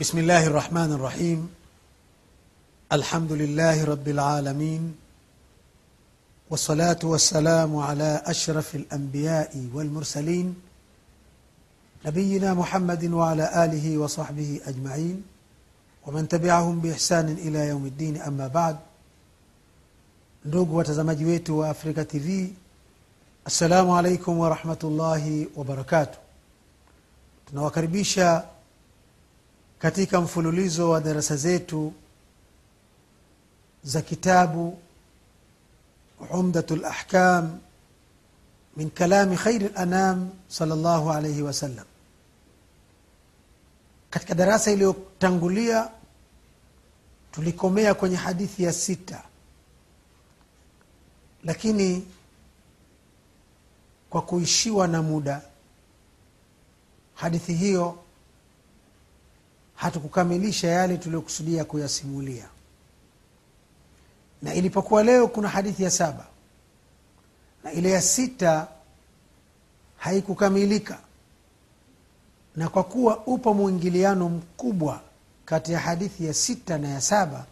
بسم الله الرحمن الرحيم. الحمد لله رب العالمين. والصلاة والسلام على أشرف الأنبياء والمرسلين. نبينا محمد وعلى آله وصحبه أجمعين. ومن تبعهم بإحسان إلى يوم الدين أما بعد. ndugu watazamaji wa afrika tv assalamu alaikum warahmatullahi wabarakatu tunawakaribisha katika mfululizo wa darasa zetu za kitabu umdatu lahkam min kalami khairi lanam sal llahu alaihi wasallam katika darasa iliyotangulia tulikomea kwenye hadithi ya sita. Lakini kwa kuishiwa na muda hadithi hiyo hatukukamilisha yale tuliyokusudia kuyasimulia. Na ilipokuwa leo kuna hadithi ya saba. Na ile ya sita haikukamilika. Na kwa kuwa upo mwingiliano mkubwa kati ya hadithi ya sita na ya saba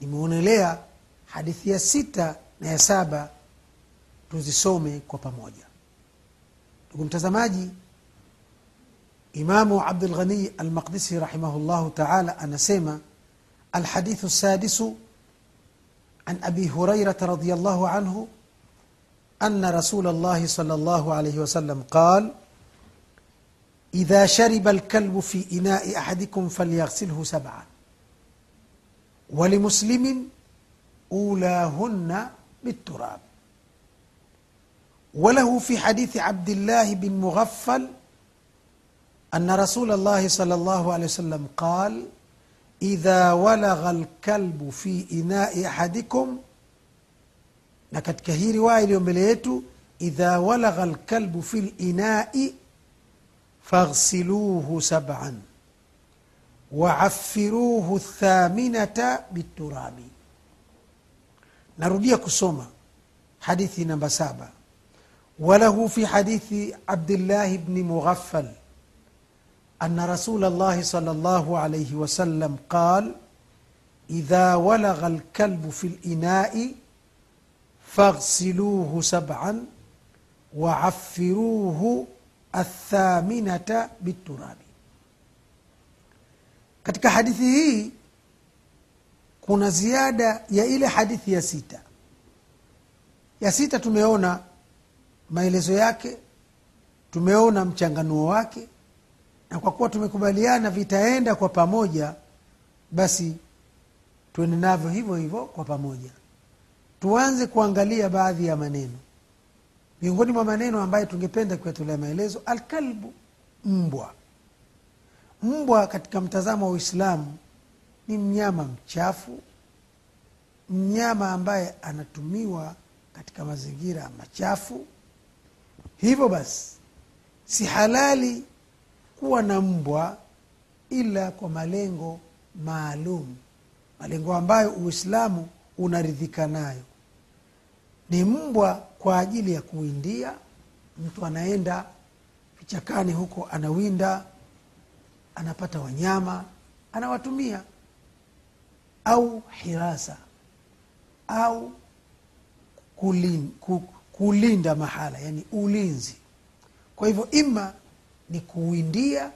nimeonelea hadithi ya sita na ya saba tuzisome kwa pamoja. Ndugu mtazamaji imamu abdulghani almaqdisi rahimahullahu taala anasema alhadithu sadisu عن أبي هريرة رضي الله عنه أن رسول الله صلى الله عليه وسلم قال إذا شرب الكلب في إناء أحدكم فليغسله سبعا. ولمسلم أولاهن بالتراب. وله في حديث عبد الله بن مغفل أن رسول الله صلى الله عليه وسلم قال إذا ولغ الكلب في إناء أحدكم نكت كهي رواية اليوم بليتو إذا ولغ الكلب في الإناء فاغسلوه سبعا وعفروه الثامنة بالتراب. نروديا كسوما حديث نمبر سابع وله في حديث عبد الله بن مغفل أن رسول الله صلى الله عليه وسلم قال إذا ولغ الكلب في الإناء فاغسلوه سبعا وعفروه الثامنة بالتراب katika hadithi hii kuna ziada ya ile hadithi ya sita ya sita tumeona maelezo yake tumeona mchanganuo wake na kwa kuwa tumekubaliana vitaenda kwa pamoja basi tuende navyo hivyo hivyo kwa pamoja. Tuanze kuangalia baadhi ya maneno. Miongoni mwa maneno ambayo tungependa kuyatolea maelezo alkalbu mbwa. Mbwa katika mtazamo wa uislamu ni mnyama mchafu mnyama ambaye anatumiwa katika mazingira machafu. Hivyo basi si halali kuwa na mbwa ila kwa malengo maalum malengo ambayo uislamu unaridhika nayo. Ni mbwa kwa ajili ya kuwindia. Mtu anaenda vichakani huko anawinda anapata wanyama anawatumia. Au hirasa au kulin, kulinda mahala yani ulinzi. Kwa hivyo ima ni kuwindia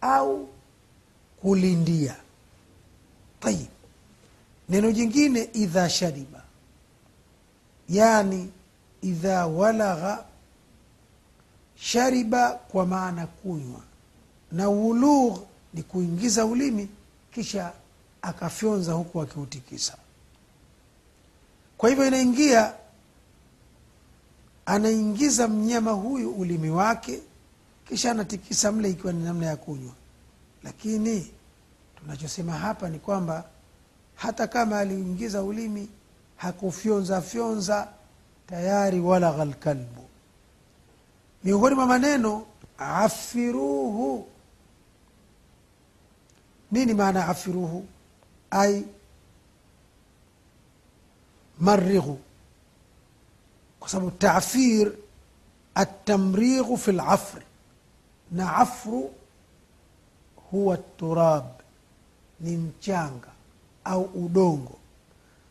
au kulindia. Tayib neno jingine idha shariba. Yani idha walagha shariba kwa maana kunywa. Na wulugh ni kuingiza ulimi kisha akafyonza huku akiutikisa. Kwa hivyo inaingia anaingiza mnyama huyu ulimi wake kisha anatikisa mle ikiwa ni namna ya kunywa. Lakini tunachosema hapa ni kwamba hata kama aliingiza ulimi hakufyonza fyonza tayari walagha lkalbu miongoni mwa maneno afiruhu. Nini maana afiruhu? Ai marighu kwa sababu tafir atamrighu fi lafri na afru huwa turab ni mchanga au udongo.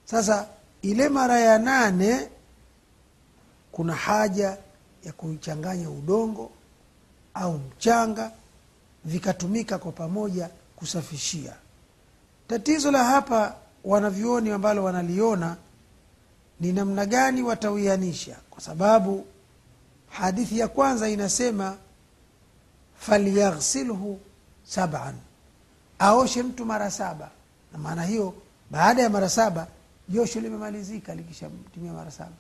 Sasa ile mara ya nane kuna haja ya kuichanganya udongo au mchanga vikatumika kwa pamoja kusafishia. Tatizo la hapa wanavyuoni ambalo wanaliona ni namna gani watawianisha kwa sababu hadithi ya kwanza inasema falyaghsilhu saban. Aoshe mtu mara saba. Na maana hiyo baada ya mara saba josho limemalizika likishatimia mara saba.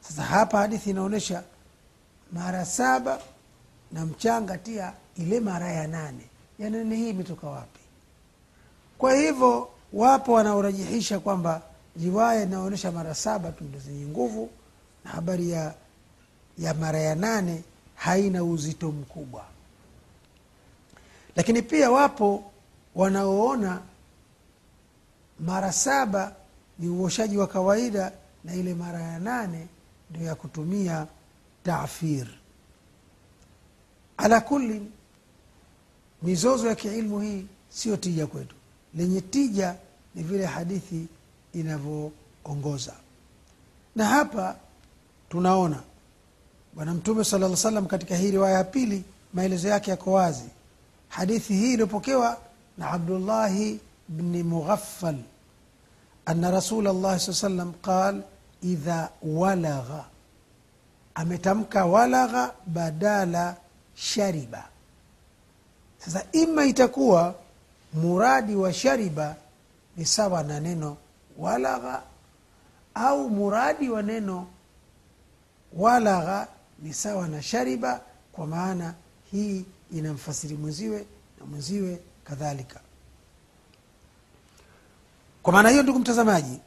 Sasa hapa hadithi inaonyesha mara saba na mchanga tia ile mara ya nane. Ya nane hii imetoka wapi? Kwa hivyo wapo wanaorajihisha kwamba riwaya inaonyesha mara saba tu ndo zenye nguvu na habari ya ya mara ya nane haina uzito mkubwa lakini pia wapo wanaoona mara saba ni uoshaji wa kawaida na ile mara ya nane ndio ya kutumia tafir ala kulli mizozo ya kiilmu hii sio tija kwetu. Lenye tija ni vile hadithi inavyoongoza. Na hapa tunaona bwana mtume sala lla salam katika hii riwaya ya pili maelezo yake yako wazi hadithi hii iliyopokewa na abdullahi bni mughaffal ana rasul llahi saa salam qal idha walagha ametamka walagha badala shariba. Sasa ima itakuwa muradi wa shariba ni sawa na neno walagha au muradi wa neno walagha ni sawa na shariba kwa maana hii inamfasiri mwenziwe na mwenziwe kadhalika. Kwa maana hiyo ndugu mtazamaji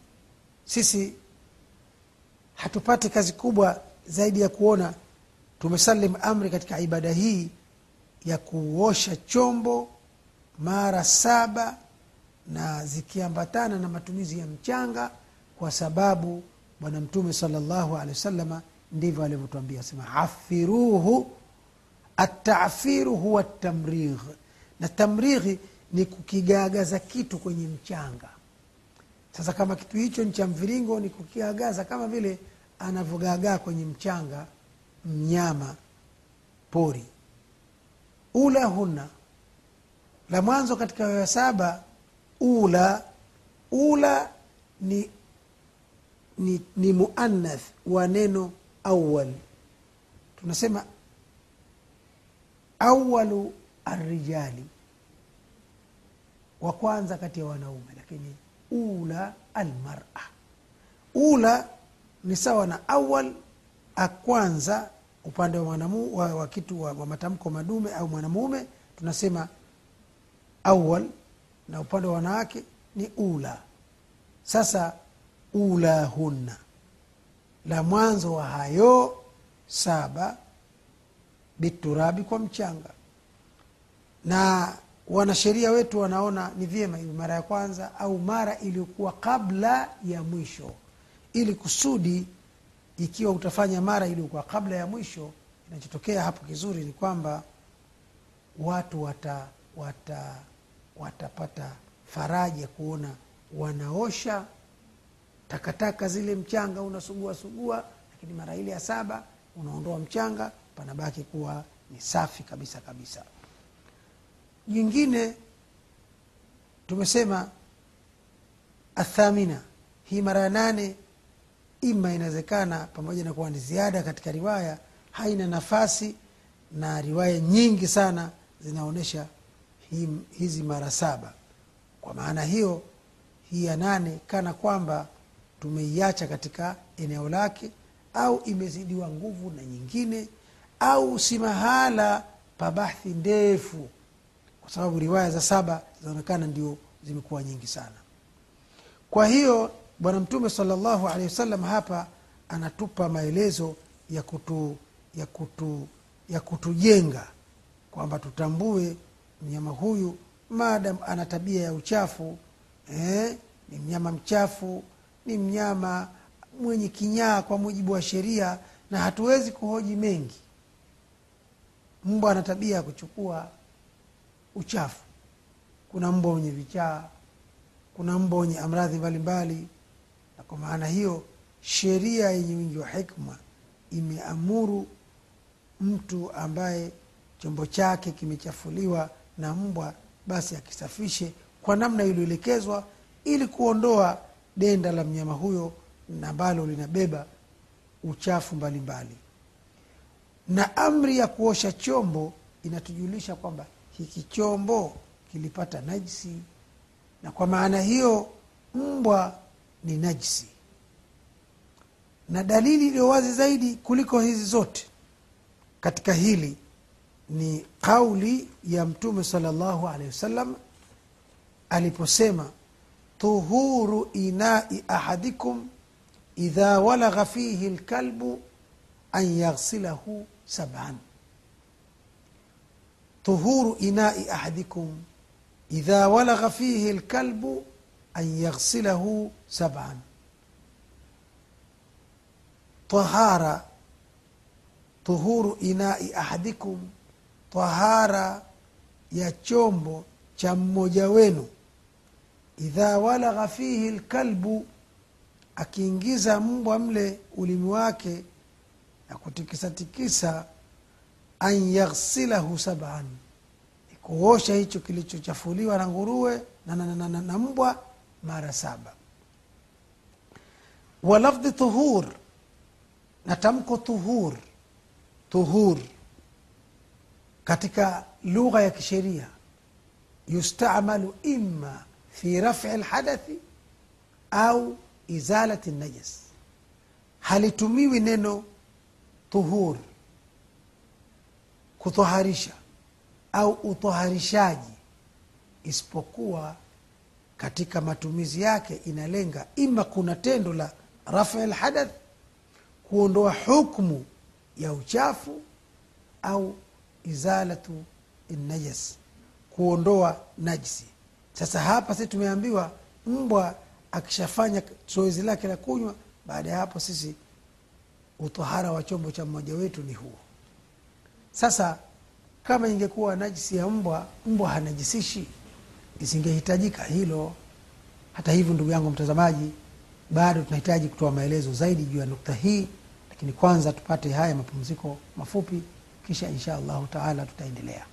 sisi hatupati kazi kubwa zaidi ya kuona tumesalim amri katika ibada hii ya kuosha chombo mara saba na zikiambatana na matumizi ya mchanga kwa sababu bwana mtume salllahu alehi wasalama ndivyo alivyotwambia sema afiruhu atafiru huwa tamrigh na tamrighi ni kukigaagaza kitu kwenye mchanga. Sasa kama kitu hicho ni cha mviringo ni kukiagaza kama vile anavyogaagaa kwenye mchanga mnyama pori. Ula huna la mwanzo katika ya saba ula. Ula ni ni, ni muannath wa neno awal tunasema awalu arrijali wa kwanza kati ya wanaume lakini ula almara. Ula ni sawa na awal akwanza upande wa, mwanamu, wa, wa kitu wa, wa matamko madume au mwanamume tunasema awal na upande wa wanawake ni ula. Sasa ula hunna la mwanzo wa hayo saba biturabi kwa mchanga. Na wanasheria wetu wanaona ni vyema iwe mara ya kwanza au mara iliyokuwa kabla ya mwisho. Ili kusudi ikiwa utafanya mara iliyokuwa kabla ya mwisho inachotokea hapo kizuri ni kwamba watu wata wata watapata faraja kuona wanaosha takataka zile mchanga unasugua sugua lakini mara ile ya saba unaondoa mchanga panabaki kuwa ni safi kabisa kabisa. Jingine tumesema athamina hii mara ya nane ima inawezekana pamoja na kuwa ni ziada katika riwaya haina nafasi na riwaya nyingi sana zinaonyesha hi, hizi mara saba. Kwa maana hiyo hii ya nane kana kwamba tumeiacha katika eneo lake au imezidiwa nguvu na nyingine au si mahala pa bahthi ndefu. Kwa sababu riwaya za saba zinaonekana ndio zimekuwa nyingi sana. Kwa hiyo bwana mtume salllahu alehi wasallam hapa anatupa maelezo ya kutu ya kutu ya kutujenga. Kwamba tutambue mnyama huyu maadam ana tabia ya uchafu eh, ni mnyama mchafu ni mnyama mwenye kinyaa kwa mujibu wa sheria na hatuwezi kuhoji mengi mbwa ana tabia ya kuchukua uchafu kuna mbwa wenye vichaa kuna mbwa wenye amradhi mbalimbali na kwa maana hiyo sheria yenye wingi wa hikma imeamuru mtu ambaye chombo chake kimechafuliwa na mbwa basi akisafishe kwa namna iliyoelekezwa ili kuondoa denda la mnyama huyo ambalo linabeba uchafu mbalimbali mbali. Na amri ya kuosha chombo inatujulisha kwamba hiki chombo kilipata najisi. Na kwa maana hiyo mbwa ni najisi. Na dalili iliyo wazi zaidi kuliko hizi zote katika hili ni kauli ya mtume salllahu alehi wasallam aliposema tuhuru inai ahadikum idha walagha fihi lkalbu an yaghsilahu saban tuhuru inai ahadikum idha walagha fihi lkalbu an yaghsilahu saban tahara tuhuru inai ahadikum tahara ya chombo cha mmoja wenu. idha walagha fihi lkalbu akiingiza mbwa mle ulimi wake na kutikisatikisa an yaghsilahu saban. Kuosha hicho kilichochafuliwa na nguruwe na, na, na, na, na mbwa mara saba. Walafdhi tuhur na tamko tuhur tuhur. Katika lugha ya kisheria yustamalu ima fi rafi lhadathi au izalati najas halitumiwi neno tuhur. Kutoharisha au utoharishaji. Isipokuwa katika matumizi yake inalenga ima kuna tendo la rafi lhadath kuondoa hukmu ya uchafu au izalatu najas kuondoa najisi. Sasa hapa sisi tumeambiwa mbwa akishafanya zoezi lake la kunywa baada ya hapo sisi utohara wa chombo cha mmoja wetu ni huo. Sasa kama ingekuwa najisi ya mbwa mbwa hanajisishi isingehitajika hilo. Hata hivyo ndugu yangu mtazamaji bado tunahitaji kutoa maelezo zaidi juu ya nukta hii lakini kwanza tupate haya mapumziko mafupi kisha insha allahu taala tutaendelea